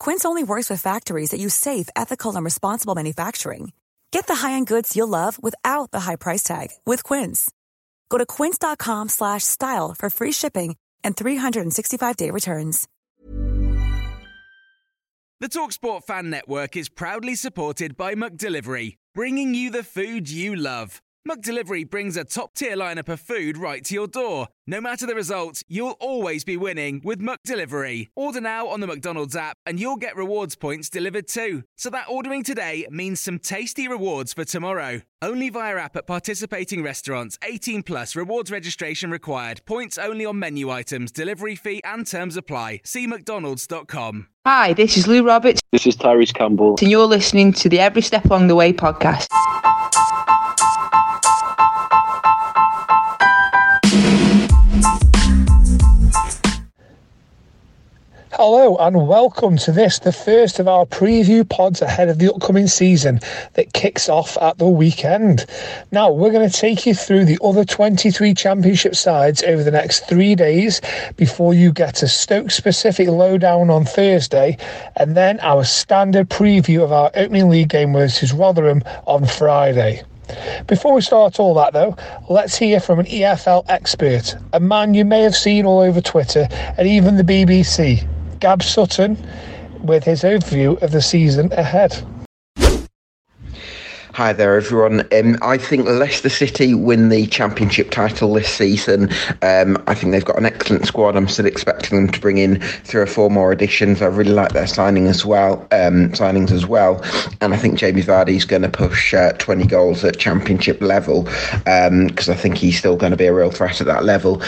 Quince only works with factories that use safe, ethical, and responsible manufacturing. Get the high-end goods you'll love without the high price tag with Quince. Go to quince.com/style for free shipping and 365-day returns. The TalkSport Fan Network is proudly supported by McDelivery, bringing you the food you love. McDelivery brings a top-tier lineup of food right to your door. No matter the result, you'll always be winning with McDelivery. Order now on the McDonald's app and you'll get rewards points delivered too. So that ordering today means some tasty rewards for tomorrow. Only via app at participating restaurants. 18 plus rewards registration required. Points only on menu items, delivery fee and terms apply. See mcdonalds.com. Hi, this is Lou Roberts, This is Tyrese Campbell. and you're listening to the Every Step Along the Way podcast. Hello and welcome to this, the first of our preview pods ahead of the upcoming season that kicks off at the weekend. Now, we're going to take you through the other 23 championship sides over the next three days before you get a Stoke specific lowdown on Thursday, and then our standard preview of our opening league game versus Rotherham on Friday. Before we start all that, though, let's hear from an EFL expert, a man you may have seen all over Twitter and even the BBC, Gab Sutton, with his overview of the season ahead. Hi there, everyone. Um, I think Leicester City win the championship title this season. Um, I think they've got an excellent squad. I'm still expecting them to bring in three or four more additions. I really like their signing as well, um, signings as well. And I think Jamie Vardy's going to push uh, 20 goals at championship level because I think he's still going to be a real threat at that level.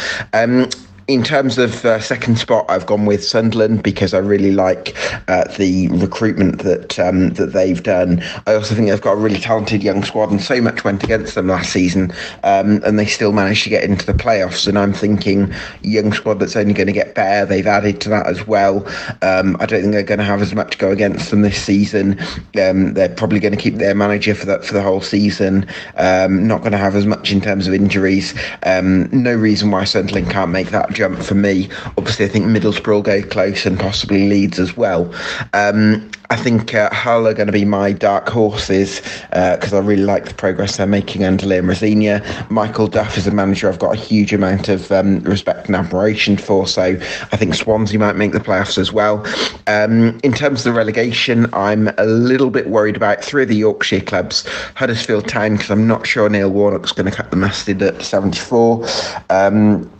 In terms of uh, second spot, I've gone with Sunderland because I really like uh, the recruitment that um, that they've done. I also think they've got a really talented young squad, and so much went against them last season, um, and they still managed to get into the playoffs. And I'm thinking young squad that's only going to get better. They've added to that as well. Um, I don't think they're going to have as much go against them this season. Um, they're probably going to keep their manager for that for the whole season. Um, not going to have as much in terms of injuries. Um, no reason why Sunderland can't make that jump for me. Obviously, I think Middlesbrough will go close and possibly Leeds as well. Um, I think uh, Hull are going to be my dark horses because I really like the progress they're making under Liam Rosenior. Michael Duff is a manager I've got a huge amount of um, respect and admiration for, so I think Swansea might make the playoffs as well. Um, in terms of the relegation, I'm a little bit worried about three of the Yorkshire clubs. Huddersfield Town, because I'm not sure Neil Warnock's going to cut the mustard at 74. Um,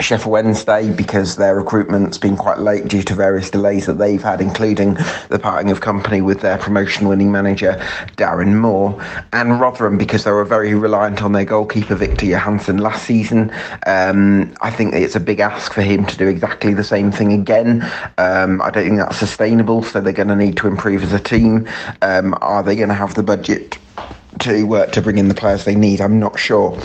Sheffield Wednesday because their recruitment's been quite late due to various delays that they've had, including the parting of company with their promotion winning manager Darren Moore, and Rotherham because they were very reliant on their goalkeeper Victor Johansson last season. Um, I think it's a big ask for him to do exactly the same thing again. Um, I don't think that's sustainable, so they're going to need to improve as a team. Um, are they going to have the budget? To uh, to bring in the players they need, I'm not sure.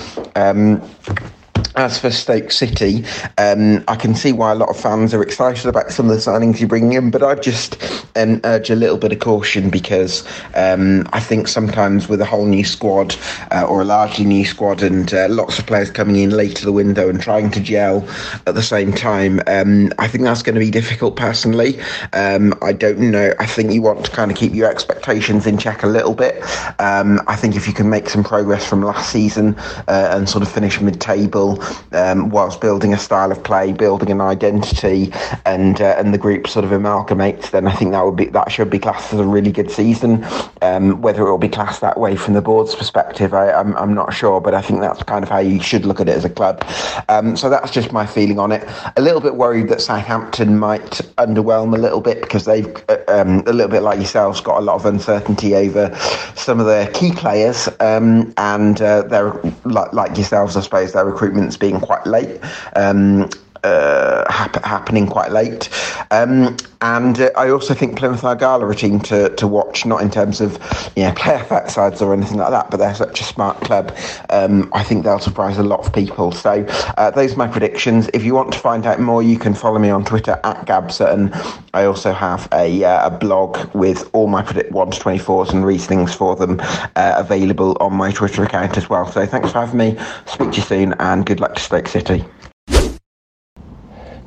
As for Stoke City, um, I can see why a lot of fans are excited about some of the signings you bring in, but I just um, urge a little bit of caution because um, I think sometimes with a whole new squad uh, or a largely new squad and uh, lots of players coming in late to the window and trying to gel at the same time, um, I think that's going to be difficult personally. Um, I don't know. I think you want to kind of keep your expectations in check a little bit. Um, I think if you can make some progress from last season uh, and sort of finish mid table, um, whilst building a style of play, building an identity, and uh, and the group sort of amalgamates, then I think that would be that should be classed as a really good season. Um, whether it will be classed that way from the board's perspective, I, I'm I'm not sure, but I think that's kind of how you should look at it as a club. Um, so that's just my feeling on it. A little bit worried that Southampton might underwhelm a little bit because they've uh, um, a little bit like yourselves got a lot of uncertainty over some of their key players, um, and uh, they're like, like yourselves, I suppose, their recruitment's being quite late. Um, uh, hap- happening quite late. Um, and uh, I also think Plymouth Argyle are a team to, to watch, not in terms of you know player sides or anything like that, but they're such a smart club. Um, I think they'll surprise a lot of people. So uh, those are my predictions. If you want to find out more, you can follow me on Twitter at Gabson. I also have a, uh, a blog with all my predict one to twenty fours and reasonings for them uh, available on my Twitter account as well. So thanks for having me. Speak to you soon, and good luck to Stoke City.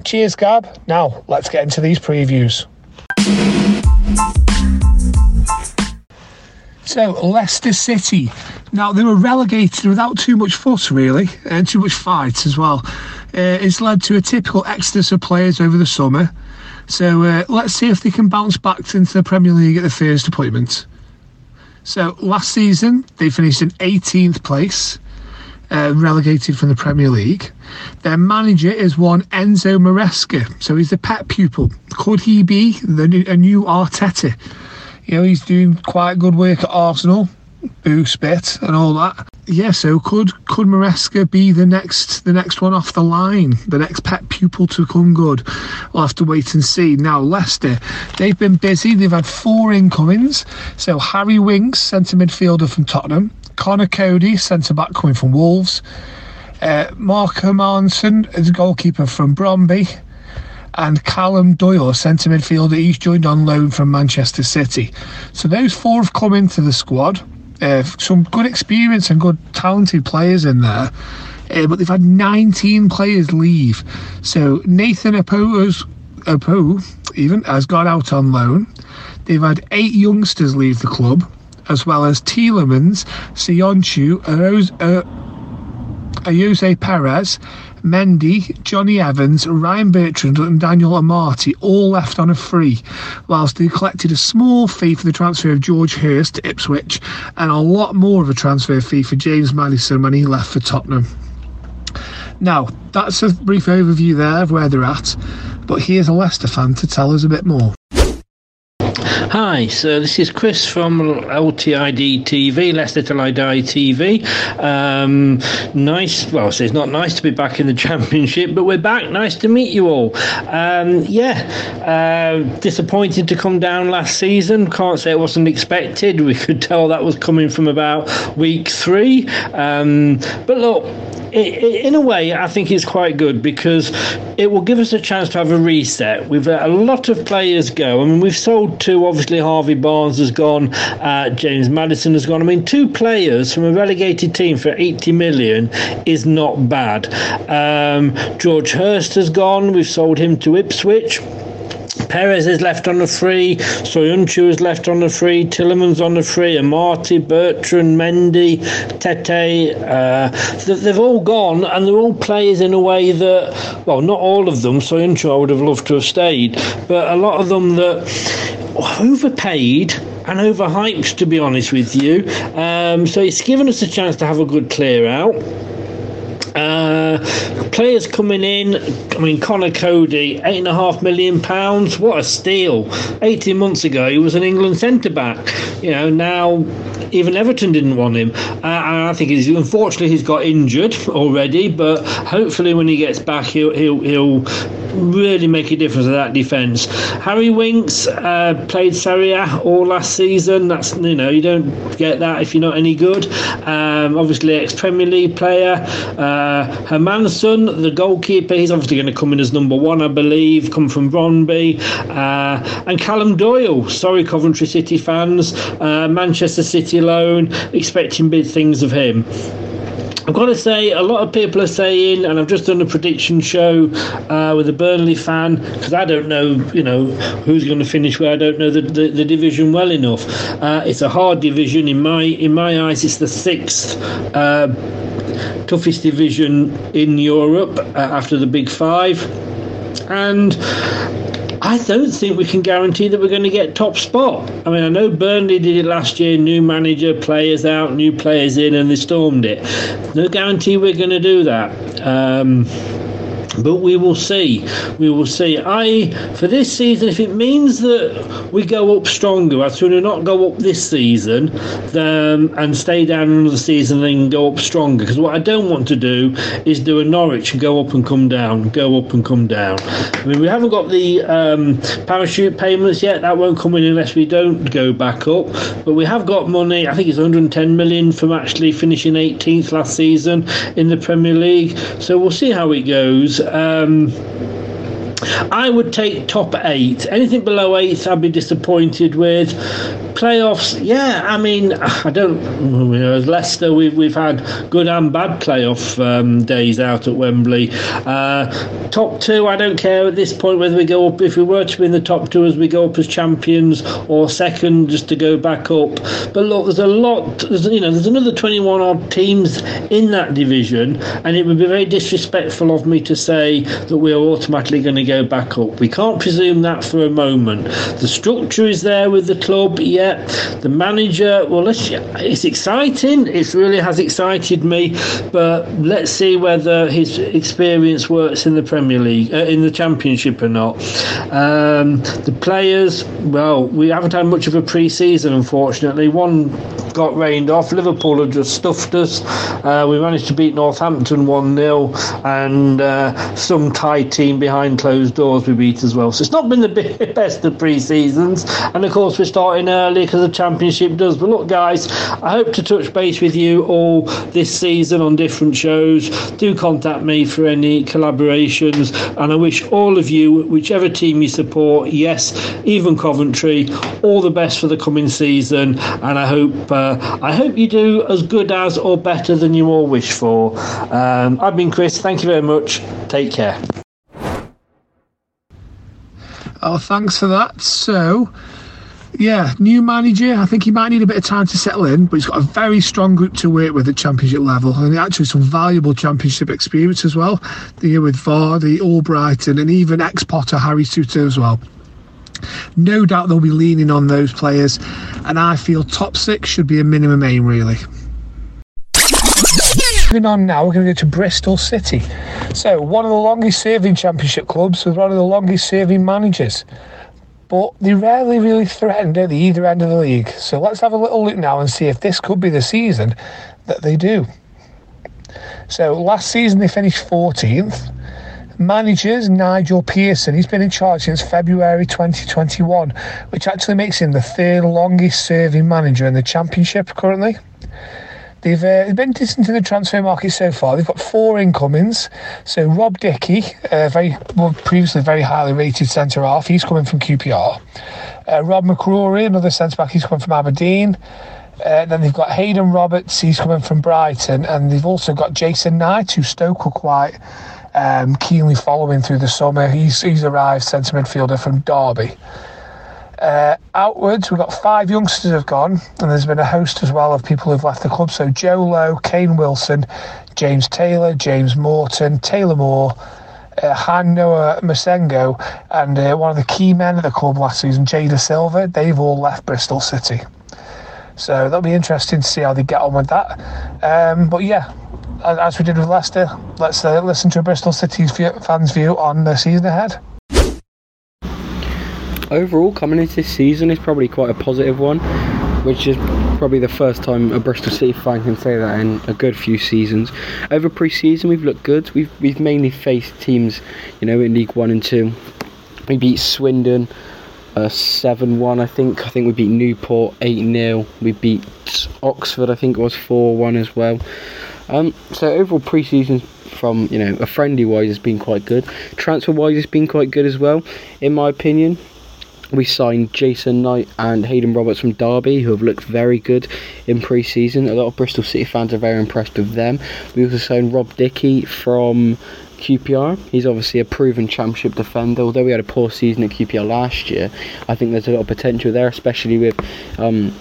Cheers, Gab. Now, let's get into these previews. So, Leicester City. Now, they were relegated without too much fuss, really, and too much fight as well. Uh, it's led to a typical exodus of players over the summer. So, uh, let's see if they can bounce back into the Premier League at the first appointment. So, last season, they finished in 18th place uh, relegated from the Premier League. Their manager is one Enzo Maresca, so he's the pet pupil. Could he be the a new Arteta? You know, he's doing quite good work at Arsenal, boo spit and all that. Yeah, so could could Maresca be the next the next one off the line, the next pet pupil to come good? We'll have to wait and see. Now Leicester, they've been busy. They've had four incomings. So Harry Winks, centre midfielder from Tottenham, Conor Coady, centre back coming from Wolves. Uh, Mark Hermansen is goalkeeper from Brøndby. And Callum Doyle, centre midfielder, he's joined on loan from Manchester City. So those four have come into the squad. Uh, some good experience and good talented players in there. Uh, but they've had 19 players leave. So Nathan Apo even has gone out on loan. They've had eight youngsters leave the club as well as Tielemans, Söyüncü, uh, Ayoze Perez, Mendy, Jonny Evans, Ryan Bertrand, and Daniel Amartey all left on a free, whilst they collected a small fee for the transfer of George Hirst to Ipswich and a lot more of a transfer fee for James Maddison when he left for Tottenham. Now, that's a brief overview there of where they're at, but here's a Leicester fan to tell us a bit more. Hi, so this is Chris from LTID TV, Leicester Till I Die TV. Um, nice, well, so it's not nice to be back in the Championship, but we're back. Nice to meet you all. Um, yeah, uh, disappointed to come down last season. Can't say it wasn't expected. We could tell that was coming from about week three. Um, but look, in a way, I think it's quite good because it will give us a chance to have a reset. We've let a lot of players go. I mean, we've sold two. Obviously, Harvey Barnes has gone. Uh, James Maddison has gone. I mean, two players from a relegated team for 80 million is not bad. Um, George Hirst has gone. We've sold him to Ipswich. Perez is left on the free. Söyüncü is left on the free. Tielemans on the free. Amartey, Bertrand, Mendy, Tete. Uh, they've all gone, and they're all players in a way that, well, not all of them. Söyüncü I would have loved to have stayed, but a lot of them that overpaid and overhyped, to be honest with you. Um, so it's given us a chance to have a good clear out. Uh, players coming in. I mean, Conor Coady, eight and a half million pounds. What a steal! Eighteen months ago, he was an England centre back. You know, now even Everton didn't want him. Uh, and I think he's unfortunately he's got injured already. But hopefully, when he gets back, he'll he'll, he'll really make a difference to that defence. Harry Winks uh, played Serie A all last season. That's you know you don't get that if you're not any good. Um, obviously, ex Premier League player. Uh, Hermansen, the goalkeeper, he's obviously going to come in as number one, I believe, come from Brøndby. Uh, and Callum Doyle, sorry, Coventry City fans, uh, Manchester City loan, expecting big things of him. I've got to say, a lot of people are saying, and I've just done a prediction show uh, with a Burnley fan because I don't know, you know, who's going to finish where. I don't know the, the, the division well enough. Uh, it's a hard division in my in my eyes. It's the sixth. Uh, toughest division in Europe uh, after the Big Five. And I don't think we can guarantee that we're going to get top spot. I mean, I know Burnley did it last year, new manager, players out, new players in, and they stormed it. No guarantee we're going to do that. Um, but we will see. We will see. I for this season, if it means that we go up stronger, I'd sooner not go up this season and stay down another season and go up stronger. Because what I don't want to do is do a Norwich and go up and come down, go up and come down. I mean, we haven't got the um, parachute payments yet. That won't come in unless we don't go back up. But we have got money. I think it's 110 million from actually finishing 18th last season in the Premier League. So we'll see how it goes. Um, I would take top eight. Anything below eight, I'd be disappointed with. Playoffs, yeah. I mean, I don't. You know, as Leicester, we've we've had good and bad playoff um, days out at Wembley. Uh, top two, I don't care at this point whether we go up. If we were to be in the top two, as we go up as champions, or second, just to go back up. But look, there's a lot. There's you know, there's another 21 odd teams in that division, and it would be very disrespectful of me to say that we're automatically going to go back up. We can't presume that for a moment. The structure is there with the club, yeah. The manager, well, it's exciting. It really has excited me, but let's see whether his experience works in the Premier League, uh, in the Championship or not. Um, the players, well, we haven't had much of a pre-season, unfortunately. One got rained off. Liverpool have just stuffed us. Uh, we managed to beat Northampton 1 0, and uh, some Thai team behind closed doors we beat as well. So it's not been the best of pre seasons. And of course, we're starting early because the Championship does. But look, guys, I hope to touch base with you all this season on different shows. Do contact me for any collaborations. And I wish all of you, whichever team you support, yes, even Coventry, all the best for the coming season. And I hope. Uh, I hope you do as good as or better than you all wish for. Um, I've been Chris. Thank you very much. Take care. Oh, thanks for that. So, yeah, new manager. I think he might need a bit of time to settle in, but he's got a very strong group to work with at championship level, and actually some valuable championship experience as well. The year with Vardy, Albrighton, and even ex Potter Harry Souttar as well. No doubt they'll be leaning on those players, and I feel top six should be a minimum aim, really. Moving on now, we're going to go to Bristol City. So, one of the longest serving championship clubs with one of the longest serving managers. But they rarely really threaten, at either end of the league. So, let's have a little look now and see if this could be the season that they do. So, last season they finished 14th managers Nigel Pearson. He's been in charge since February 2021, which actually makes him the third longest serving manager in the Championship currently. They've uh, been decent in the transfer market so far. They've got four incomings. So Rob Dickie, uh, very well, previously very highly rated centre half, he's coming from QPR. Uh, Rob McCrorie, another centre back, he's coming from Aberdeen. Uh, then they've got Haydon Roberts, he's coming from Brighton, and they've also got Jason Knight, who Stoke are quite um, keenly following through the summer. He's, he's arrived centre midfielder from Derby. Uh, outwards, we've got five youngsters have gone, and there's been a host as well of people who've left the club. So Joe Lowe, Kane Wilson, James Taylor, James Morton, Taylor Moore, uh, Han Noah Massengo, and uh, one of the key men at the club last season, Jay Dasilva. They've all left Bristol City. So that'll be interesting to see how they get on with that. Um, but yeah, as we did with Leicester, let's uh, listen to Bristol City's fans' view on the season ahead. Overall, coming into this season is probably quite a positive one, which is probably the first time a Bristol City fan can say that in a good few seasons. Over pre-season, we've looked good. We've we've mainly faced teams, you know, in League One and Two. We beat Swindon. Uh, seven one, I think. I think we beat Newport eight 0 We beat Oxford, I think it was four one as well. Um, so overall pre-season from you know a friendly wise has been quite good. Transfer wise has been quite good as well, in my opinion. We signed Jason Knight and Haydon Roberts from Derby, who have looked very good in pre-season. A lot of Bristol City fans are very impressed with them. We also signed Rob Dickie from QPR. He's obviously a proven championship defender. Although we had a poor season at QPR last year, I think there's a lot of potential there, especially with um,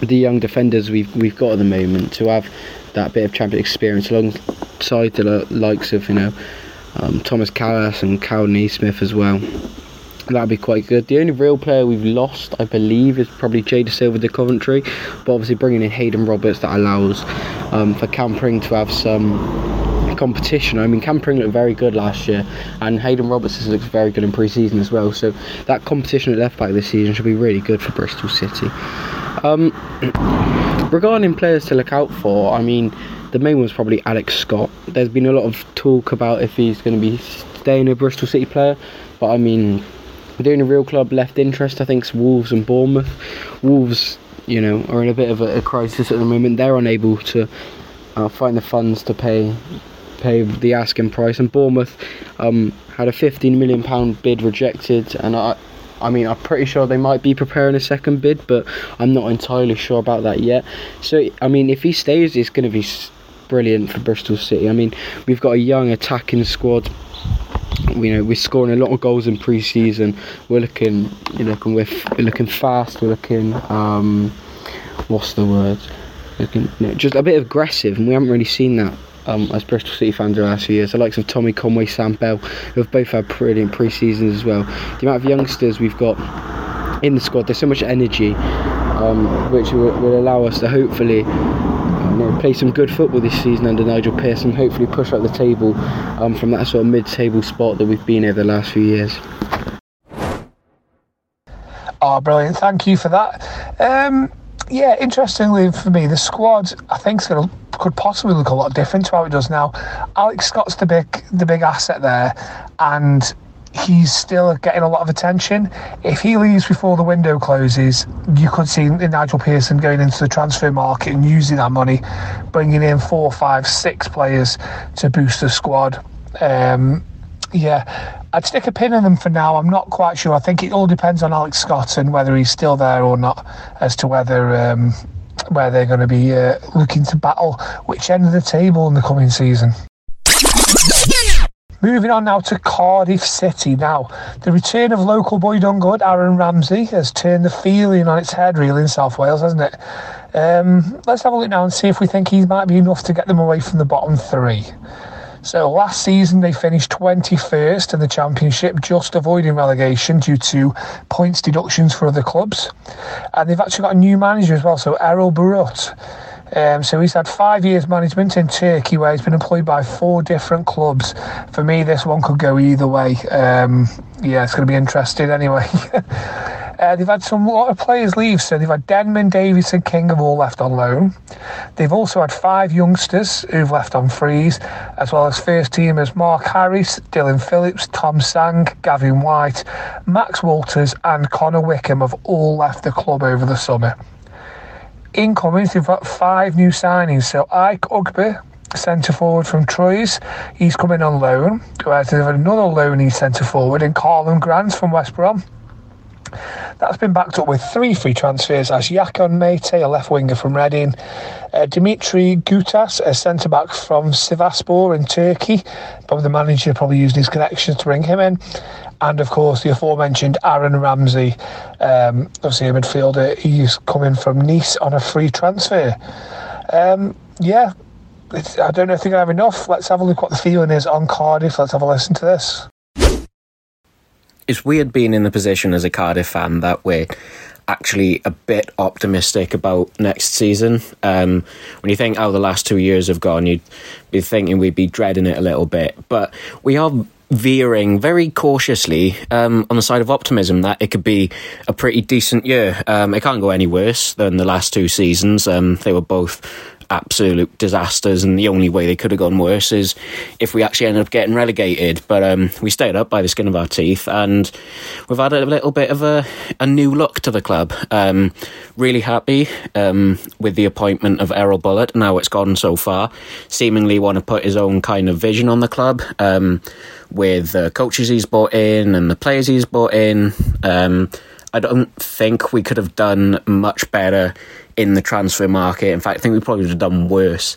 the young defenders we've we've got at the moment to have that bit of championship experience alongside the likes of you know um, Thomas Kalas and Kal Naismith as well. That'd be quite good. The only real player we've lost, I believe, is probably Jay Dasilva to Coventry, but obviously bringing in Haydon Roberts that allows um, for Cam Pring to have some competition. I mean, Cam Pring looked very good last year, and Hayden Robertson looks very good in pre-season as well. So that competition at left back this season should be really good for Bristol City. Um, regarding players to look out for, I mean, the main one's probably Alex Scott. There's been a lot of talk about if he's going to be staying a Bristol City player, but I mean, doing a real club left interest, I think Wolves and Bournemouth. Wolves, you know, are in a bit of a, a crisis at the moment. They're unable to uh, find the funds to pay pay the asking price, and Bournemouth um, had a 15 million pound bid rejected, and I. I mean, I'm pretty sure they might be preparing a second bid, but I'm not entirely sure about that yet. So, I mean, if he stays, it's going to be brilliant for Bristol City. I mean, we've got a young attacking squad you know we're scoring a lot of goals in pre-season. We're looking, you know, looking we're, we're looking fast. We're looking, um, what's the word? Looking, you know, just a bit aggressive, and we haven't really seen that. Um, as Bristol City fans the last few years, the likes of Tommy Conway, Sam Bell, who have both had brilliant pre-seasons as well. The amount of youngsters we've got in the squad, there's so much energy, um, which will, will allow us to hopefully play some good football this season under Nigel Pearson. Hopefully, push up the table um, from that sort of mid-table spot that we've been over the last few years. Oh, brilliant! Thank you for that. Um, yeah, interestingly for me, the squad I think gonna, could possibly look a lot different to how it does now. Alex Scott's the big the big asset there, and he's still getting a lot of attention. If he leaves before the window closes, you could see Nigel Pearson going into the transfer market and using that money, bringing in four, five, six players to boost the squad. Um, yeah, I'd stick a pin in them for now. I'm not quite sure. I think it all depends on Alex Scott and whether he's still there or not, as to whether. Um, where they're going to be uh, looking to battle which end of the table in the coming season. Moving on now to Cardiff City. Now, the return of local boy done good, Aaron Ramsey, has turned the feeling on its head, really, in South Wales, hasn't it? Um, let's have a look now and see if we think he might be enough to get them away from the bottom three. So last season they finished 21st in the championship, just avoiding relegation due to points deductions for other clubs. And they've actually got a new manager as well, so Erol Bulut. Um, so he's had five years management in Turkey where he's been employed by four different clubs. For me, this one could go either way. Um, yeah, it's going to be interesting anyway. uh, they've had some lot of players leave, so they've had Denman, Davies, and King have all left on loan. They've also had five youngsters who've left on freeze, as well as first teamers Mark Harris, Dylan Phillips, Tom Sang, Gavin Whyte, Max Watters, and Connor Wickham have all left the club over the summer incoming, they've got five new signings. So Ike Ugbo, centre forward from Troyes, he's coming on loan. Whereas they've another loanee centre forward in Karlan Grant from West Brom. That's been backed up with three free transfers as Yakou Meite, a left winger from Reading, uh, Dimitri Goutas, a centre back from Sivasspor in Turkey. Probably the manager probably used his connections to bring him in, and of course the aforementioned Aaron Ramsey, um, obviously a midfielder. He's coming from Nice on a free transfer. Um, yeah, I don't know if they're going have enough. Let's have a look what the feeling is on Cardiff. Let's have a listen to this. It's weird being in the position as a Cardiff fan that we're actually a bit optimistic about next season. Um, when you think how the last two years have gone, you'd be thinking we'd be dreading it a little bit. But we are veering very cautiously um, on the side of optimism that it could be a pretty decent year. Um, it can't go any worse than the last two seasons. Um, they were both absolute disasters, and the only way they could have gone worse is if we actually ended up getting relegated. But um, we stayed up by the skin of our teeth, and we've had a little bit of a, a new look to the club. Um, really happy um, with the appointment of Erol Bulut and how it's gone so far. Seemingly want to put his own kind of vision on the club um, with the coaches he's brought in and the players he's brought in. Um, I don't think we could have done much better in the transfer market. In fact, I think we probably would have done worse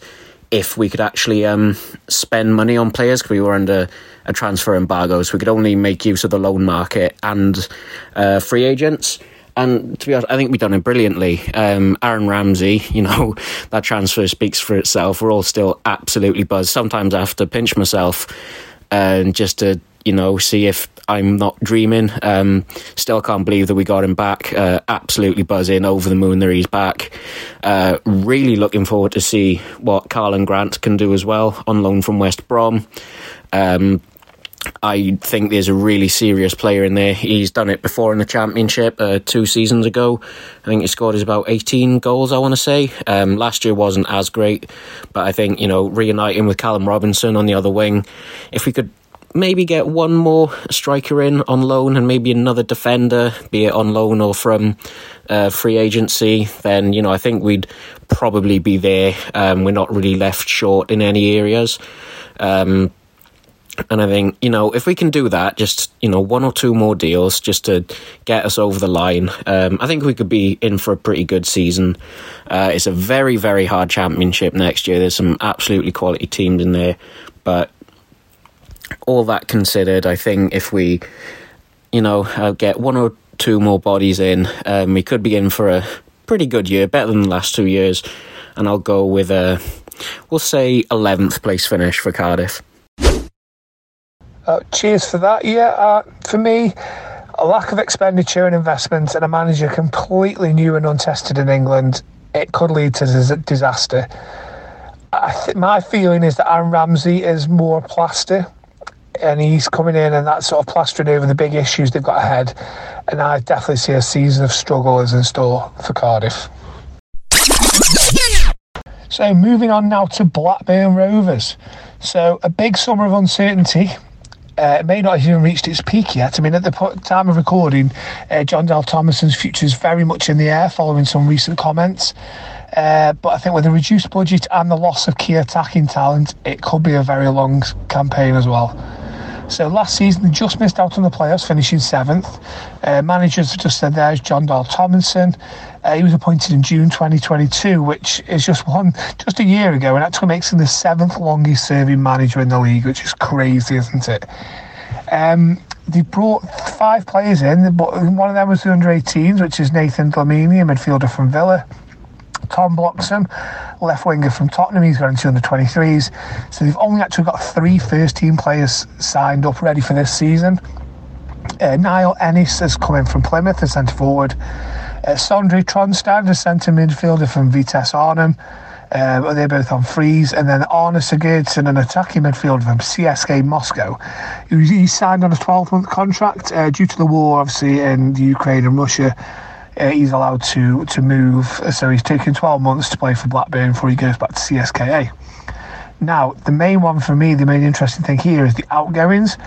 if we could actually um, spend money on players because we were under a transfer embargo, so we could only make use of the loan market and uh, free agents. And to be honest, I think we've done it brilliantly. Um, Aaron Ramsey, you know, that transfer speaks for itself. We're all still absolutely buzzed. Sometimes I have to pinch myself and just to you know, see if I'm not dreaming. Um, still can't believe that we got him back. Uh, absolutely buzzing, over the moon that he's back. Uh, really looking forward to see what Karlan Grant can do as well on loan from West Brom. Um, I think there's a really serious player in there. He's done it before in the championship uh, two seasons ago. I think he scored his about 18 goals. I want to say um, last year wasn't as great, but I think you know reuniting with Callum Robinson on the other wing, if we could maybe get one more striker in on loan and maybe another defender, be it on loan or from uh, free agency, then you know I think we'd probably be there. Um, we're not really left short in any areas. Um, and I think, you know, if we can do that, just, you know, one or two more deals just to get us over the line, um, I think we could be in for a pretty good season. Uh, it's a very, very hard championship next year. There's some absolutely quality teams in there. But all that considered, I think if we, you know, uh, get one or two more bodies in, um, we could be in for a pretty good year, better than the last two years. And I'll go with a, we'll say, 11th place finish for Cardiff. Uh, cheers for that. Yeah, uh, for me, a lack of expenditure and investment and a manager completely new and untested in England, it could lead to dis- disaster. Th- my feeling is that Aaron Ramsey is more plaster and he's coming in and that's sort of plastering over the big issues they've got ahead. And I definitely see a season of struggle is in store for Cardiff. So moving on now to Blackburn Rovers. So a big summer of uncertainty uh, it may not have even reached its peak yet. I mean, at the time of recording, uh, Jon Dahl Tomasson's future is very much in the air following some recent comments. Uh, but I think with a reduced budget and the loss of key attacking talent, it could be a very long campaign as well. So last season, they just missed out on the playoffs, finishing seventh. Uh, managers have just said there's John Dahl Tomlinson. Uh, he was appointed in June 2022, which is just one just a year ago, and actually makes him the seventh longest serving manager in the league, which is crazy, isn't it? Um, they brought five players in, but one of them was the under 18s, which is Nathan Dlamini, a midfielder from Villa. Tom Bloxham, left winger from Tottenham. He's got into under 23s. So they've only actually got three first team players signed up ready for this season. Uh, Niall Ennis has come in from Plymouth, a centre forward. Uh, Sondre Tronstad, a centre midfielder from Vitesse Arnhem. Uh, they're both on freeze. And then Arne Sigurdsson, an attacking midfielder from CSK Moscow. He signed on a 12 month contract uh, due to the war, obviously, in Ukraine and Russia uh, he's allowed to to move. So he's taken 12 months to play for Blackburn before he goes back to CSKA. Now, the main one for me, the main interesting thing here is the outgoings.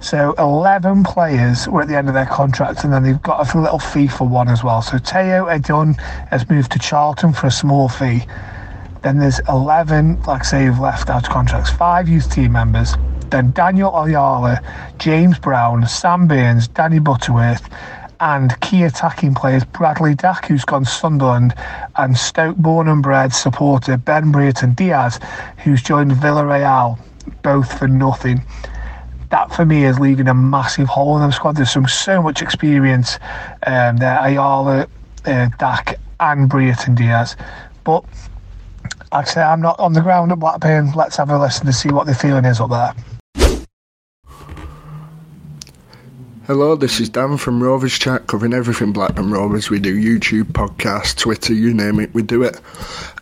So 11 players were at the end of their contract, and then they've got a little fee for one as well. So Tayo Edun has moved to Charlton for a small fee. Then there's 11, like say, who've left out contracts, five youth team members. Then Daniel Ayala, James Brown, Sam Burns, Danny Butterworth, and key attacking players Bradley Dack, who's gone Sunderland, and Stoke born and bred supporter Ben Brereton Diaz, who's joined Villarreal, both for nothing. That for me is leaving a massive hole in the squad. There's some so much experience um, there, Ayala, uh, Dack, and Brereton Diaz. But I say, I'm not on the ground at Blackburn. Let's have a listen to see what the feeling is up there. Hello, this is Dan from Rovers Chat, covering everything Blackburn Rovers. We do YouTube, podcast, Twitter, you name it, we do it.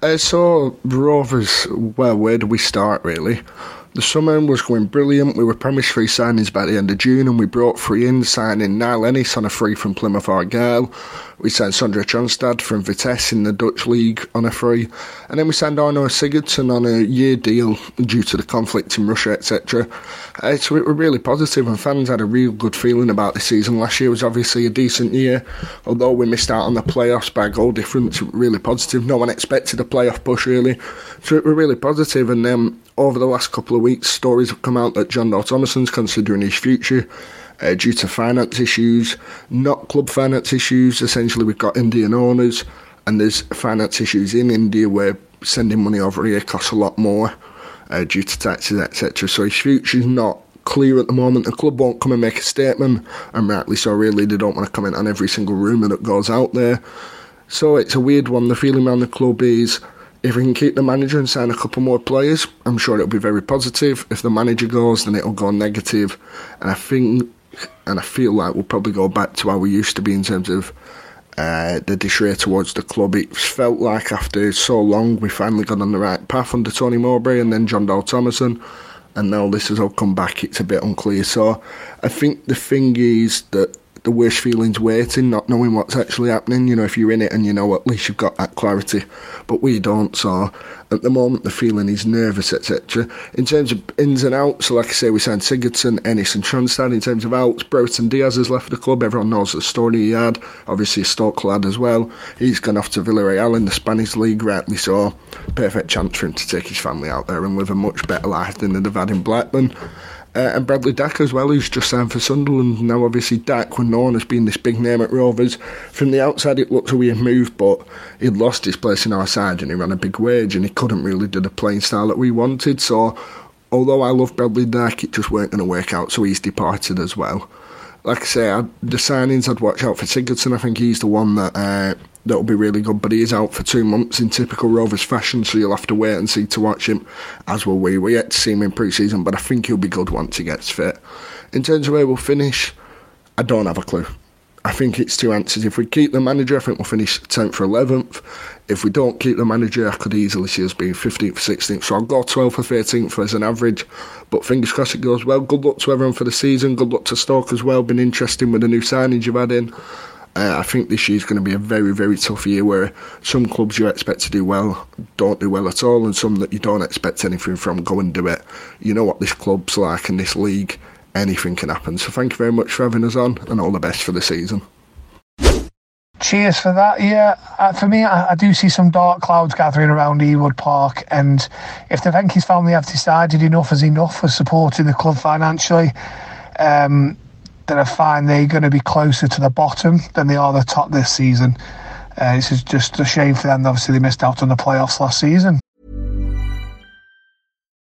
Uh, so, Rovers, well, where do we start really? The summer was going brilliant. We were promised free signings by the end of June, and we brought free in, signing Niall Ennis on a free from Plymouth Argyle. We signed Sondre Tronstad from Vitesse in the Dutch league on a free, and then we signed Arno Sigurdsson on a year deal due to the conflict in Russia, etc. Uh, so it was really positive, and fans had a real good feeling about the season. Last year was obviously a decent year, although we missed out on the playoffs by a goal difference. Really positive. No one expected a playoff push really, so it was really positive. And then over the last couple of weeks, stories have come out that Jon Dahl Tomasson's considering his future. Uh, due to finance issues, not club finance issues. Essentially, we've got Indian owners, and there's finance issues in India where sending money over here costs a lot more uh, due to taxes, etc. So his future's not clear at the moment. The club won't come and make a statement, and rightly so. Really, they don't want to comment on every single rumour that goes out there. So it's a weird one. The feeling around the club is if we can keep the manager and sign a couple more players, I'm sure it'll be very positive. If the manager goes, then it'll go negative. And I think, and I feel like we'll probably go back to how we used to be in terms of uh, the disarray towards the club. It felt like after so long, we finally got on the right path under Tony Mowbray and then Jon Dahl Tomasson. And now this has all come back, it's a bit unclear. So I think the thing is that the worst feelings waiting, not knowing what's actually happening. You know, if you're in it and you know, at least you've got that clarity. But we don't. So at the moment, the feeling is nervous, etc. In terms of ins and outs, so like I say, we signed Sigurdsson, Ennis, and Tronstad. In terms of outs, Brereton Diaz has left the club. Everyone knows the story he had. Obviously, a Stoke lad as well. He's gone off to Villarreal in the Spanish league, rightly so. Perfect chance for him to take his family out there and live a much better life than they'd have had in Blackburn. Uh, and Bradley Dack as well, who's just signed for Sunderland. Now, obviously, Dack, when known as being this big name at Rovers, from the outside it looked a weird move, but he'd lost his place in our side and he ran a big wage and he couldn't really do the playing style that we wanted. So, although I love Bradley Dack, it just weren't going to work out, so he's departed as well. Like I say, I, the signings, I'd watch out for Sigurdsson. I think he's the one that uh, that'll be really good. But he is out for two months in typical Rovers fashion, so you'll have to wait and see to watch him, as will we. We yet to see him in pre season, but I think he'll be good once he gets fit. In terms of where we'll finish, I don't have a clue. I think it's two answers. If we keep the manager, I think we'll finish 10th or 11th. If we don't keep the manager, I could easily see us being 15th or 16th. So I'll go 12th or 13th as an average. But fingers crossed it goes well. Good luck to everyone for the season. Good luck to Stoke as well. Been interesting with the new signings you've had in. Uh, I think this year's going to be a very, very tough year where some clubs you expect to do well don't do well at all, and some that you don't expect anything from go and do it. You know what this club's like in this league, anything can happen. So thank you very much for having us on, and all the best for the season. Cheers for that. Yeah, uh, for me, I, I, do see some dark clouds gathering around Ewood Park, and if the Venky's family have decided enough is enough for supporting the club financially, um, that I find they're going to be closer to the bottom than they are the top this season. Uh, this is just a shame for them. Obviously, they missed out on the playoffs last season.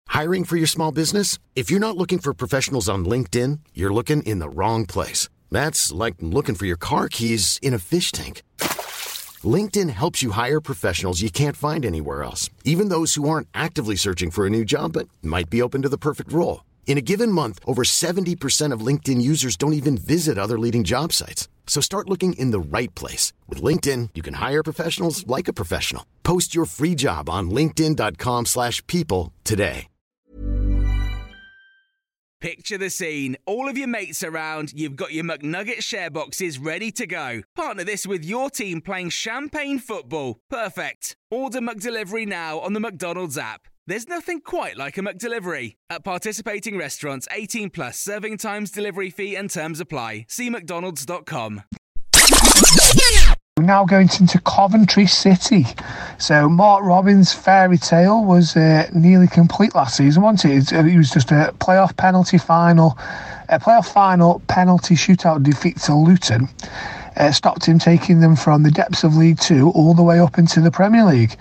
Hiring for your small business? If you're not looking for professionals on LinkedIn, you're looking in the wrong place. That's like looking for your car keys in a fish tank. LinkedIn helps you hire professionals you can't find anywhere else, even those who aren't actively searching for a new job but might be open to the perfect role. In a given month, over 70% of LinkedIn users don't even visit other leading job sites. So start looking in the right place. With LinkedIn, you can hire professionals like a professional. Post your free job on linkedin.com slash people today. Picture the scene. All of your mates around, you've got your McNugget share boxes ready to go. Partner this with your team playing champagne football. Perfect. Order McDelivery now on the McDonald's app. There's nothing quite like a McDelivery. At participating restaurants, 18 plus serving times, delivery fee, and terms apply. See McDonald's.com. We're now going into Coventry City. So Mark Robins' fairy tale was uh, nearly complete last season, wasn't it? It was just a playoff penalty final, a playoff final penalty shootout defeat to Luton. Uh, stopped him taking them from the depths of League Two all the way up into the Premier League.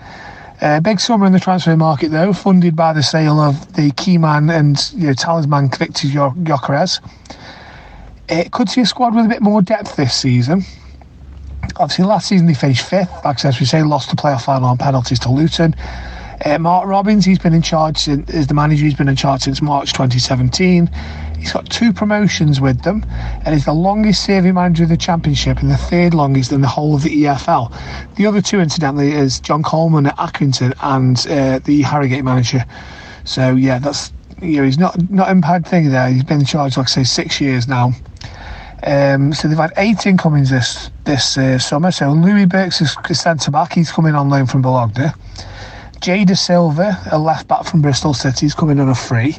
Uh, big summer in the transfer market, though, funded by the sale of the key man and you know, talisman Victor Gyökeres. It could see a squad with a bit more depth this season. Obviously, last season they finished fifth. Like as we say, lost the playoff final on penalties to Luton. Uh, Mark Robins, he's been in charge is the manager. He's been in charge since March 2017. He's got two promotions with them, and he's the longest serving manager of the Championship and the third longest in the whole of the EFL. The other two, incidentally, is John Coleman at Accrington and uh, the Harrogate manager. So yeah, that's you know he's not not bad thing there. He's been in charge, like I say, six years now. Um, so they've had eight incomings this this uh, summer. So Luis Binks is centre back. He's coming on loan from Bologna. Jay Dasilva, a left back from Bristol City, is coming on a free.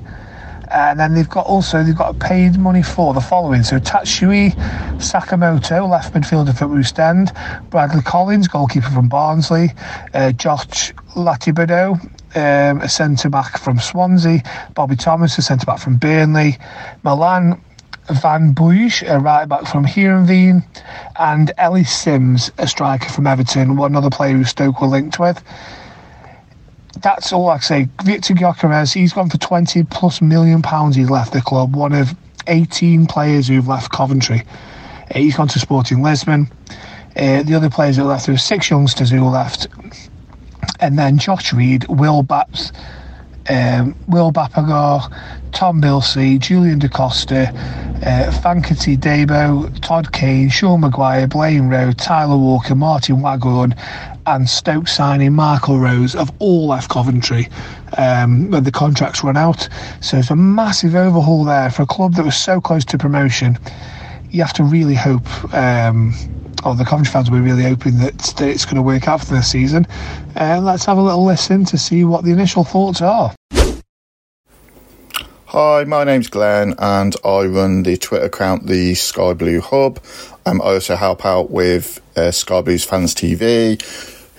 And then they've got also they've got paid money for the following. So Tatsui Sakamoto, left midfielder for East End, Bradley Collins, goalkeeper from Barnsley, uh, Josh Latibeaudiere, um, a centre back from Swansea, Bobby Thomas, a centre back from Burnley, Milan van Ewijk, a right back from Heerenveen, and Ellis Simms, a striker from Everton, one other player who Stoke were linked with that's all I say. Victor Gyökeres, he's gone for 20 plus million pounds. He's left the club. One of 18 players who've left Coventry. Uh, he's gone to Sporting Lisbon. Uh, the other players that left, there were six youngsters who left. and then Josh Reed, Will Baps, um, Will Bapagar, Tom Bilsey, Julian DeCosta, uh, Fankaty Dabo, Todd Kane, Sean Maguire, Blaine Rowe, Tyler Walker, Martin Waghorn, and Stoke signing Michael Rose have all left Coventry um, when the contracts run out. So it's a massive overhaul there for a club that was so close to promotion. You have to really hope, um, or the Coventry fans will be really hoping that, that it's going to work out for the season. And uh, let's have a little listen to see what the initial thoughts are. Hi, my name's Glenn and I run the Twitter account, the Sky Blue Hub. Um, I also help out with uh, Sky Blues Fans TV,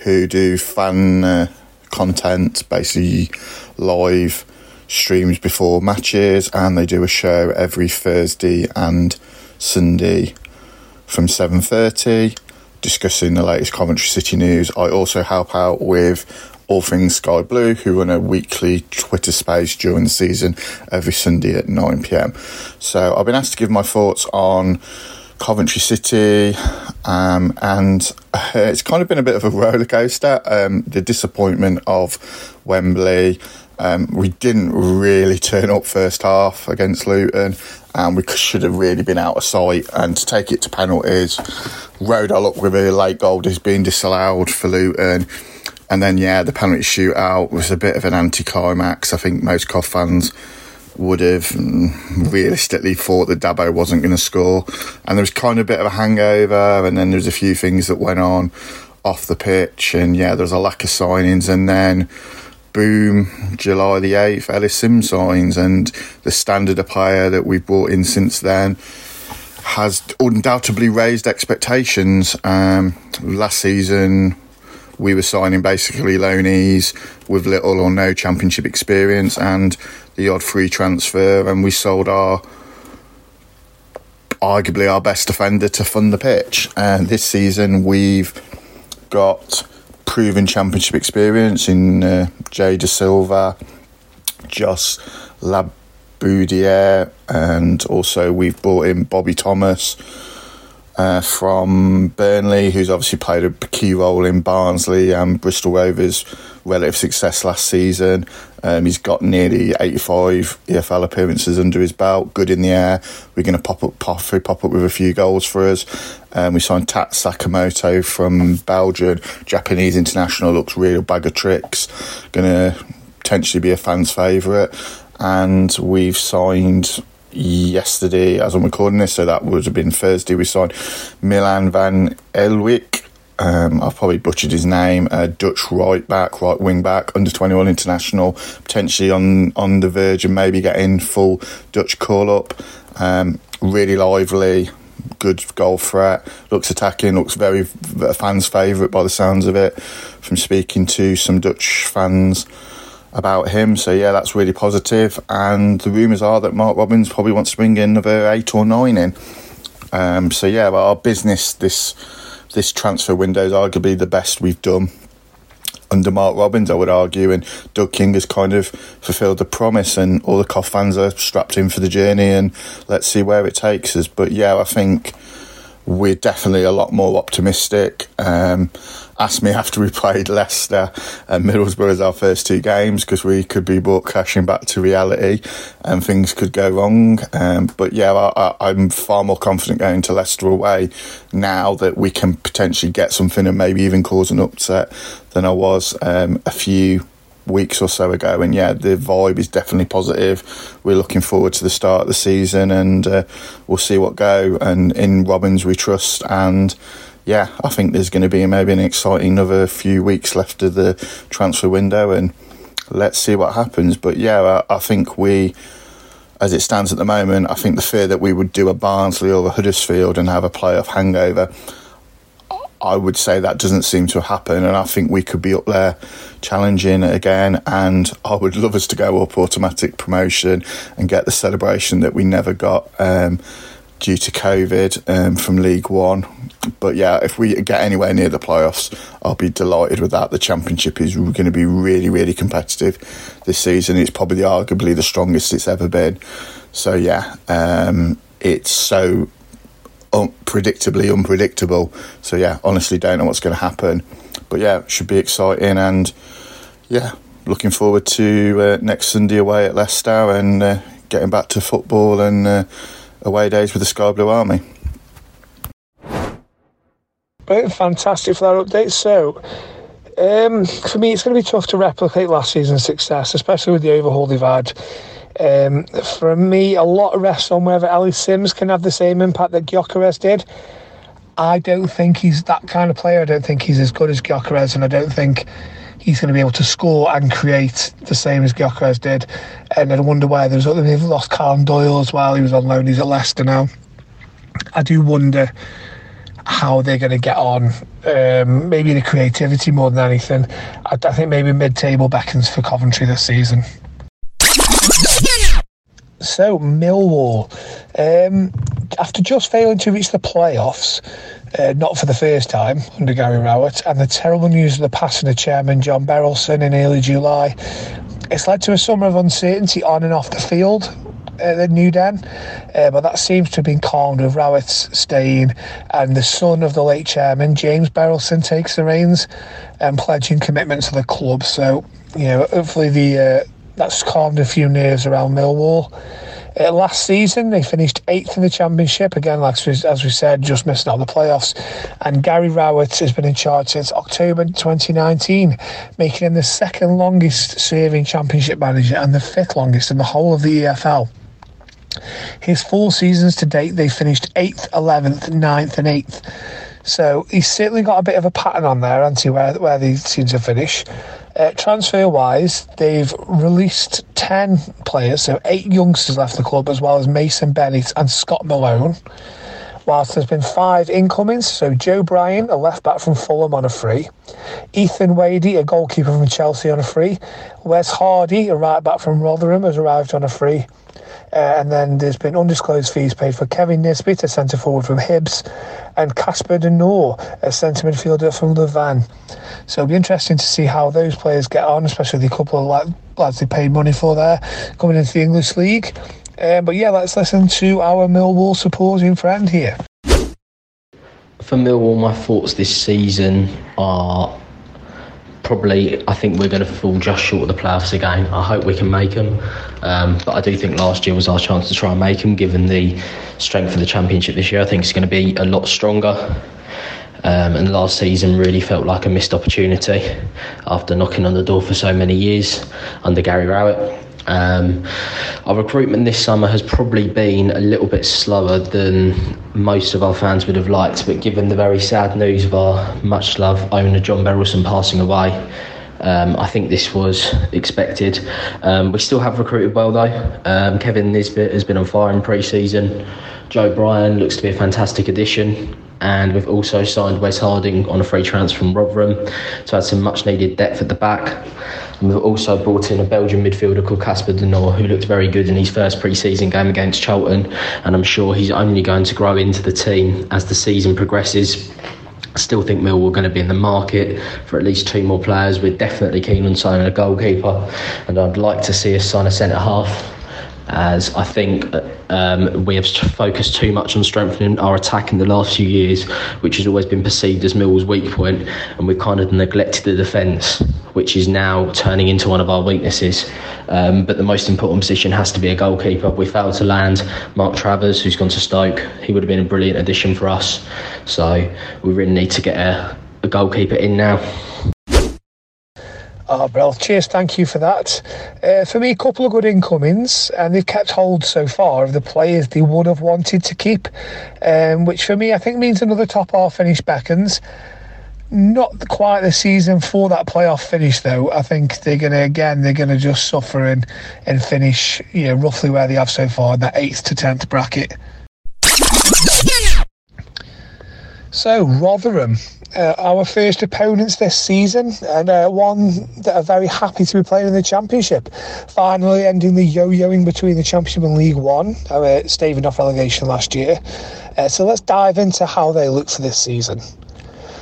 who do fan uh, content, basically live streams before matches, and they do a show every Thursday and Sunday from 7.30 discussing the latest Coventry City news. I also help out with all things Sky Blue, who run a weekly Twitter space during the season every Sunday at 9 pm. So I've been asked to give my thoughts on Coventry City, um, and uh, it's kind of been a bit of a roller coaster. Um, the disappointment of Wembley. Um, we didn't really turn up first half against Luton, and we should have really been out of sight. And to take it to penalties, rode our luck with a late goal is being disallowed for Luton. And then, yeah, the penalty shootout was a bit of an anticlimax. I think most Cov fans would have mm, realistically thought that Dabo wasn't going to score. And there was kind of a bit of a hangover, and then there was a few things that went on off the pitch. And yeah, there was a lack of signings. And then, boom, July the 8th, Ellis Simms signs. And the standard of player that we've brought in since then has undoubtedly raised expectations. Um, last season, we were signing basically loanees with little or no championship experience and the odd free transfer, and we sold our arguably our best defender to fund the pitch. And this season, we've got proven championship experience in uh, Jay Dasilva, Joss Latibeaudiere, and also we've brought in Bobby Thomas uh, from Burnley, who's obviously played a key role in Barnsley and Bristol Rovers' relative success last season. Um, he's got nearly 85 EFL appearances under his belt, good in the air. We're going to pop up, pop, pop up with a few goals for us. Um, we signed Tat Sakamoto from Belgium, Japanese international, looks real bag of tricks. Going to potentially be a fan's favourite. And we've signed yesterday as I'm recording this, so that would have been Thursday. We signed Milan van Ewijk. Um, I've probably butchered his name. Uh, Dutch right back, right wing back, under 21 international, potentially on on the verge of maybe getting full Dutch call up. Um, really lively, good goal threat. Looks attacking. Looks very a fan's favourite by the sounds of it. From speaking to some Dutch fans about him. So yeah, that's really positive. And the rumours are that Mark Robins probably wants to bring in another eight or nine in. Um, so yeah, our business this this transfer window is arguably the best we've done under Mark Robins, I would argue, and Doug King has kind of fulfilled the promise, and all the Cov fans are strapped in for the journey, and let's see where it takes us. But yeah, I think we're definitely a lot more optimistic. Um, asked me after we played Leicester and Middlesbrough as our first two games because we could be brought crashing back to reality and things could go wrong. Um, but yeah, I, am far more confident going to Leicester away now that we can potentially get something and maybe even cause an upset than I was um, a few weeks or so ago. And yeah, the vibe is definitely positive. We're looking forward to the start of the season and uh, we'll see what go. And in Robins we trust and yeah, I think there's going to be maybe an exciting another few weeks left of the transfer window, and let's see what happens. But yeah, I, I think we, as it stands at the moment, I think the fear that we would do a Barnsley or a Huddersfield and have a playoff hangover, I would say that doesn't seem to happen, and I think we could be up there challenging again. And I would love us to go up automatic promotion and get the celebration that we never got. Um, due to COVID um, from League One. But yeah, if we get anywhere near the playoffs, I'll be delighted with that. The Championship is going to be really, really competitive this season. It's probably arguably the strongest it's ever been. So yeah, um, it's so unpredictably unpredictable. So yeah, honestly, don't know what's going to happen. but yeah, should be exciting and yeah, looking forward to uh, next Sunday away at Leicester and uh, getting back to football and uh, away days with the Sky Blue Army. Right, fantastic for that update. So, um, for me, it's going to be tough to replicate last season's success, especially with the overhaul they've had. Um, for me, a lot of rests on whether Ellis Simms can have the same impact that Gyökeres did. I don't think he's that kind of player. I don't think he's as good as Gyökeres, and I don't think he's going to be able to score and create the same as Gyökeres did. And I wonder why there's other they've lost Callum Doyle as well. He was on loan. He's at Leicester now. I do wonder how they're going to get on. Um, maybe the creativity more than anything. I, I think maybe mid-table beckons for Coventry this season. So Millwall, um, after just failing to reach the playoffs, uh, not for the first time under Gary Rowett, and the terrible news of the passing of chairman John Berylson in early July, it's led to a summer of uncertainty on and off the field at the New Den, uh, but that seems to have been calmed with Rowett's staying and the son of the late chairman, James Berylson, takes the reins and pledging commitment to the club. So, you know, hopefully the uh, that's calmed a few nerves around Millwall. Uh, last season, they finished eighth in the championship. Again, like as we said, just missing out the playoffs. And Gary Rowett has been in charge since October 2019, making him the second longest serving championship manager and the fifth longest in the whole of the EFL. His four seasons to date, they finished 8th, 11th, 9th, and 8th. So he's certainly got a bit of a pattern on there, hasn't he, where, where they seem to finish. Uh, transfer wise, they've released 10 players, so eight youngsters left the club, as well as Mason Bennett and Scott Malone. Whilst there's been five incomings, so Joe Bryan, a left back from Fulham on a free, Ethan Wadey, a goalkeeper from Chelsea on a free, Wes Harding, a right back from Rotherham, has arrived on a free, uh, and then there's been undisclosed fees paid for Kevin Nisbet, a centre forward from Hibs, and Casper De a centre midfielder from Louvain. So it'll be interesting to see how those players get on, especially the couple of lads they paid money for there coming into the English League. Uh, but yeah, let's listen to our Millwall supporting friend here. For Millwall, my thoughts this season are probably I think we're going to fall just short of the playoffs again. I hope we can make them, um, but I do think last year was our chance to try and make them. Given the strength of the championship this year, I think it's going to be a lot stronger. Um, and last season really felt like a missed opportunity after knocking on the door for so many years under Gary Rowett. Um, our recruitment this summer has probably been a little bit slower than most of our fans would have liked, but given the very sad news of our much loved owner John Berylson passing away, um, I think this was expected. Um, we still have recruited well though. Um, Kevin Nisbet has been on fire in pre season. Joe Bryan looks to be a fantastic addition. And we've also signed Wes Harding on a free transfer from Rotherham to add some much needed depth at the back. And we've also brought in a Belgian midfielder called Casper De Norre, who looked very good in his first pre season game against Charlton. And I'm sure he's only going to grow into the team as the season progresses. I still think Millwall are going to be in the market for at least two more players. We're definitely keen on signing a goalkeeper, and I'd like to see us sign a centre half as I think um, we have focused too much on strengthening our attack in the last few years, which has always been perceived as Millwall's weak point, and we've kind of neglected the defence, which is now turning into one of our weaknesses. Um, but the most important position has to be a goalkeeper. We failed to land Mark Travers, who's gone to Stoke. He would have been a brilliant addition for us. So we really need to get a, a goalkeeper in now. Oh, well, cheers, thank you for that. Uh, for me, a couple of good incomings, and they've kept hold so far of the players they would have wanted to keep, um, which for me, I think means another top half finish beckons. Not quite the season for that playoff finish, though. I think they're going to, again, they're going to just suffer and, and finish you know, roughly where they have so far, in that 8th to 10th bracket. So, Rotherham, uh, our first opponents this season, and uh, one that are very happy to be playing in the Championship. Finally, ending the yo yoing between the Championship and League One, uh, staving off relegation last year. Uh, so, let's dive into how they look for this season.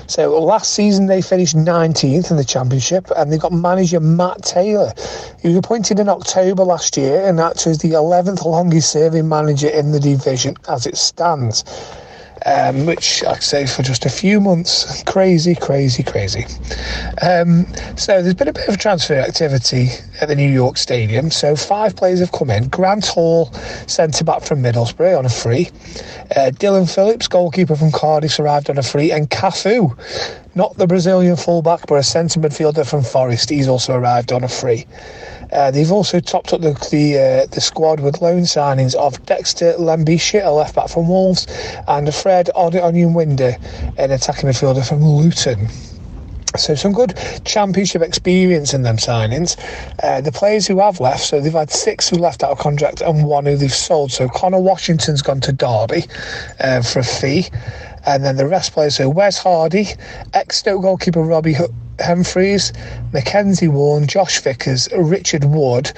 So, last season they finished 19th in the Championship, and they got manager Matt Taylor. He was appointed in October last year, and that is the 11th longest serving manager in the division as it stands. Um, which I'd say for just a few months, crazy, crazy, crazy. Um, so there's been a bit of transfer activity at the New York Stadium. So five players have come in. Grant Hall, centre back from Middlesbrough, on a free. Uh, Dillon Phillips, goalkeeper from Cardiff, arrived on a free, and Cafu, not the Brazilian fullback, but a centre midfielder from Forest, he's also arrived on a free. Uh, they've also topped up the the, uh, the squad with loan signings of Dexter Lembikisa, a left back from Wolves, and Fred Onyedinma, an attacking midfielder from Luton. So some good championship experience in them signings. Uh, the players who have left, so they've had six who left out of contract and one who they've sold. So Conor Washington's gone to Derby uh, for a fee. And then the rest players, so Wes Harding, ex-Stoke goalkeeper Robbie Humphreys, Mackenzie Warren, Josh Vickers, Richard Wood,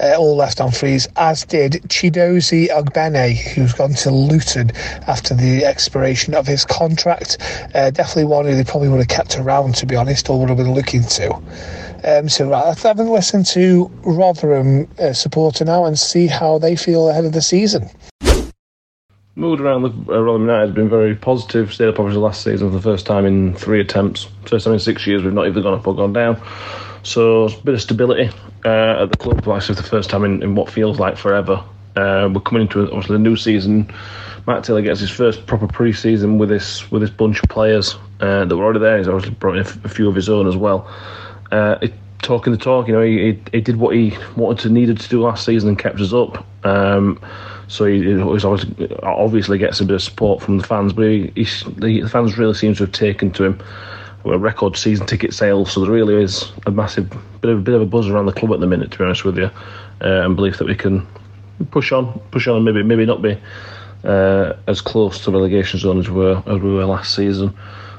uh, all left on freeze, as did Chiedozie Ogbene, who's gone to Luton after the expiration of his contract. Uh, definitely one who they probably would have kept around, to be honest, or would have been looking to. Um, so right, let's have a listen to Rotherham uh, supporter now and see how they feel ahead of the season mood around the uh, Rotherham United has been very positive. Stayed up obviously last season for the first time in three attempts. First time in six years we've not either gone up or gone down. So a bit of stability uh, at the club. Actually, for the first time in, in what feels like forever. Uh, we're coming into obviously the new season. Matt Taylor gets his first proper pre-season with this with this bunch of players uh, that were already there. He's obviously brought in a, few of his own as well. Uh, it, talking the talk, you know, he, he, he, did what he wanted to needed to do last season and kept us up. Um, so he, he always obviously gets a bit of support from the fans, but he, he, the fans really seem to have taken to him. A record season ticket sales, so there really is a massive bit of a bit of a buzz around the club at the minute. To be honest with you, uh, and believe that we can push on, push on, and maybe maybe not be uh, as close to relegation zone as we were as we were last season.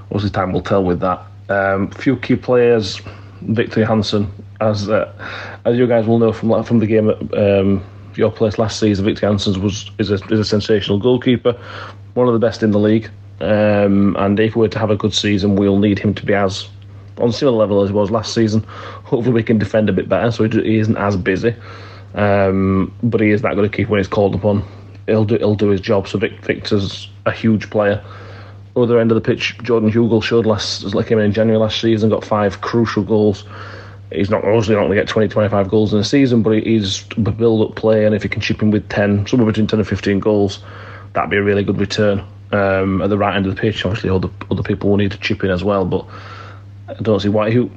Obviously, time will tell with that. Um, few key players, Viktor Johansson, as uh, as you guys will know from from the game at um, your place last season, Viktor Johansson was is a, is a sensational goalkeeper, one of the best in the league. Um, and if we were to have a good season, we'll need him to be as on similar level as he was last season. Hopefully, we can defend a bit better, so he isn't as busy. Um, but he is that good a keeper when he's called upon. He'll do he'll do his job. So Vic, Victor's a huge player. Other end of the pitch, Jordan Hugill showed last like came in January last season, got five crucial goals he's not obviously not going to get 20, 25 goals in a season, but he's a build up play, and if he can chip in with 10, somewhere between 10 and 15 goals, that'd be a really good return um, at the right end of the pitch. Obviously, other, other people will need to chip in as well, but I don't see why. He,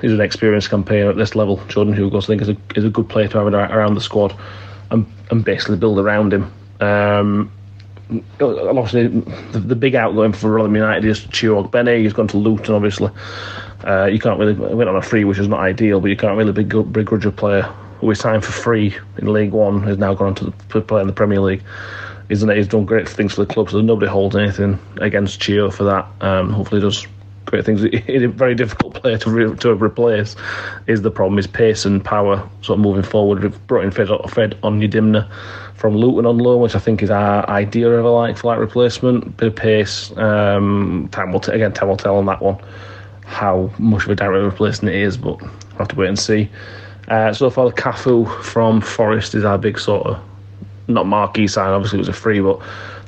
he's an experienced campaigner at this level. Jordan Hugill, I think, is a, is a good player to have around the squad and, and basically build around him. Um, obviously, the, the, big outgoing for Rotherham United is Chio Ogbene. He's gone to Luton, obviously. Uh, you can't really went on a free, which is not ideal, but you can't really begrudge a player who is signed for free in League One has now gone on to play in the Premier League. Isn't it? He's done great things for the club, so nobody holds anything against Chio for that. Um, hopefully, does great things. He's a very difficult player to re- to replace. Is the problem? His pace and power, sort of moving forward. We've brought in Fred, Fred Onyedinma from Luton on loan, which I think is our idea of a like for like replacement. Bit of pace. Um, time will t- again, time will tell on that one how much of a direct replacement it is, but we'll have to wait and see. Uh, so far, Cafu from Forest is our big sort of not marquee sign. Obviously, it was a free, but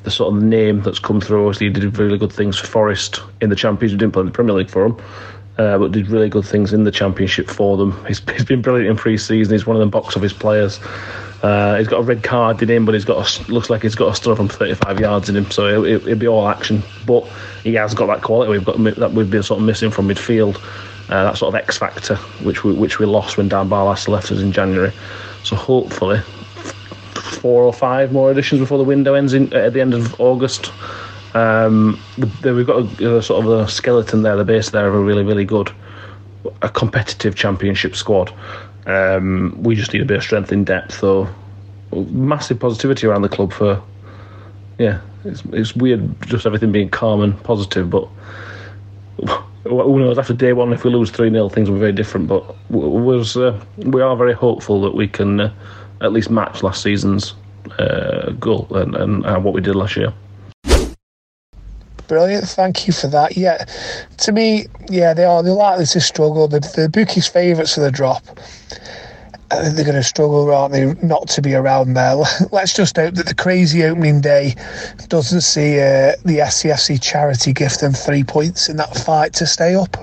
the sort of name that's come through. Obviously, he did really good things for Forest in the Championship. Didn't play in the Premier League for him, uh, but did really good things in the Championship for them. He's, he's been brilliant in pre-season. He's one of the box office players. Uh, he's got a red card in him, but he's got a, looks like he's got a stunner from 35 yards in him, so it'll, it'll, be all action. But he has got that quality we've got that we've been sort of missing from midfield, uh, that sort of X factor which we which we lost when Dan Barlaser left us in January. So hopefully, four or five more additions before the window ends in, at the end of August. Um, we've got a, a, sort of a skeleton there, the base there of a really really good, a competitive championship squad. Um, we just need a bit of strength in depth, though. Massive positivity around the club for, yeah, it's, it's weird just everything being calm and positive, but who knows? After day one, if we lose 3 0, things will be very different. But was, uh, we are very hopeful that we can uh, at least match last season's uh, goal and, and what we did last year. Brilliant, thank you for that. Yeah, to me, yeah, they are they're likely to struggle. The the bookies' favourites for the drop. I think they're going to struggle, aren't they, not to be around there. Let's just hope that the crazy opening day doesn't see uh, the SCFC charity gift them three points in that fight to stay up.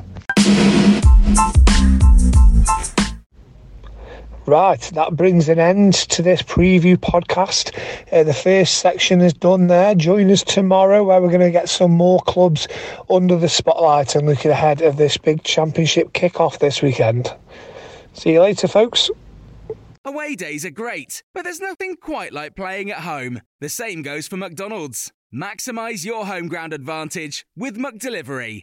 Right, that brings an end to this preview podcast. Uh, the first section is done there. Join us tomorrow where we're going to get some more clubs under the spotlight and looking ahead of this big championship kick-off this weekend. See you later, folks. Away days are great, but there's nothing quite like playing at home. The same goes for McDonald's. Maximise your home ground advantage with McDelivery.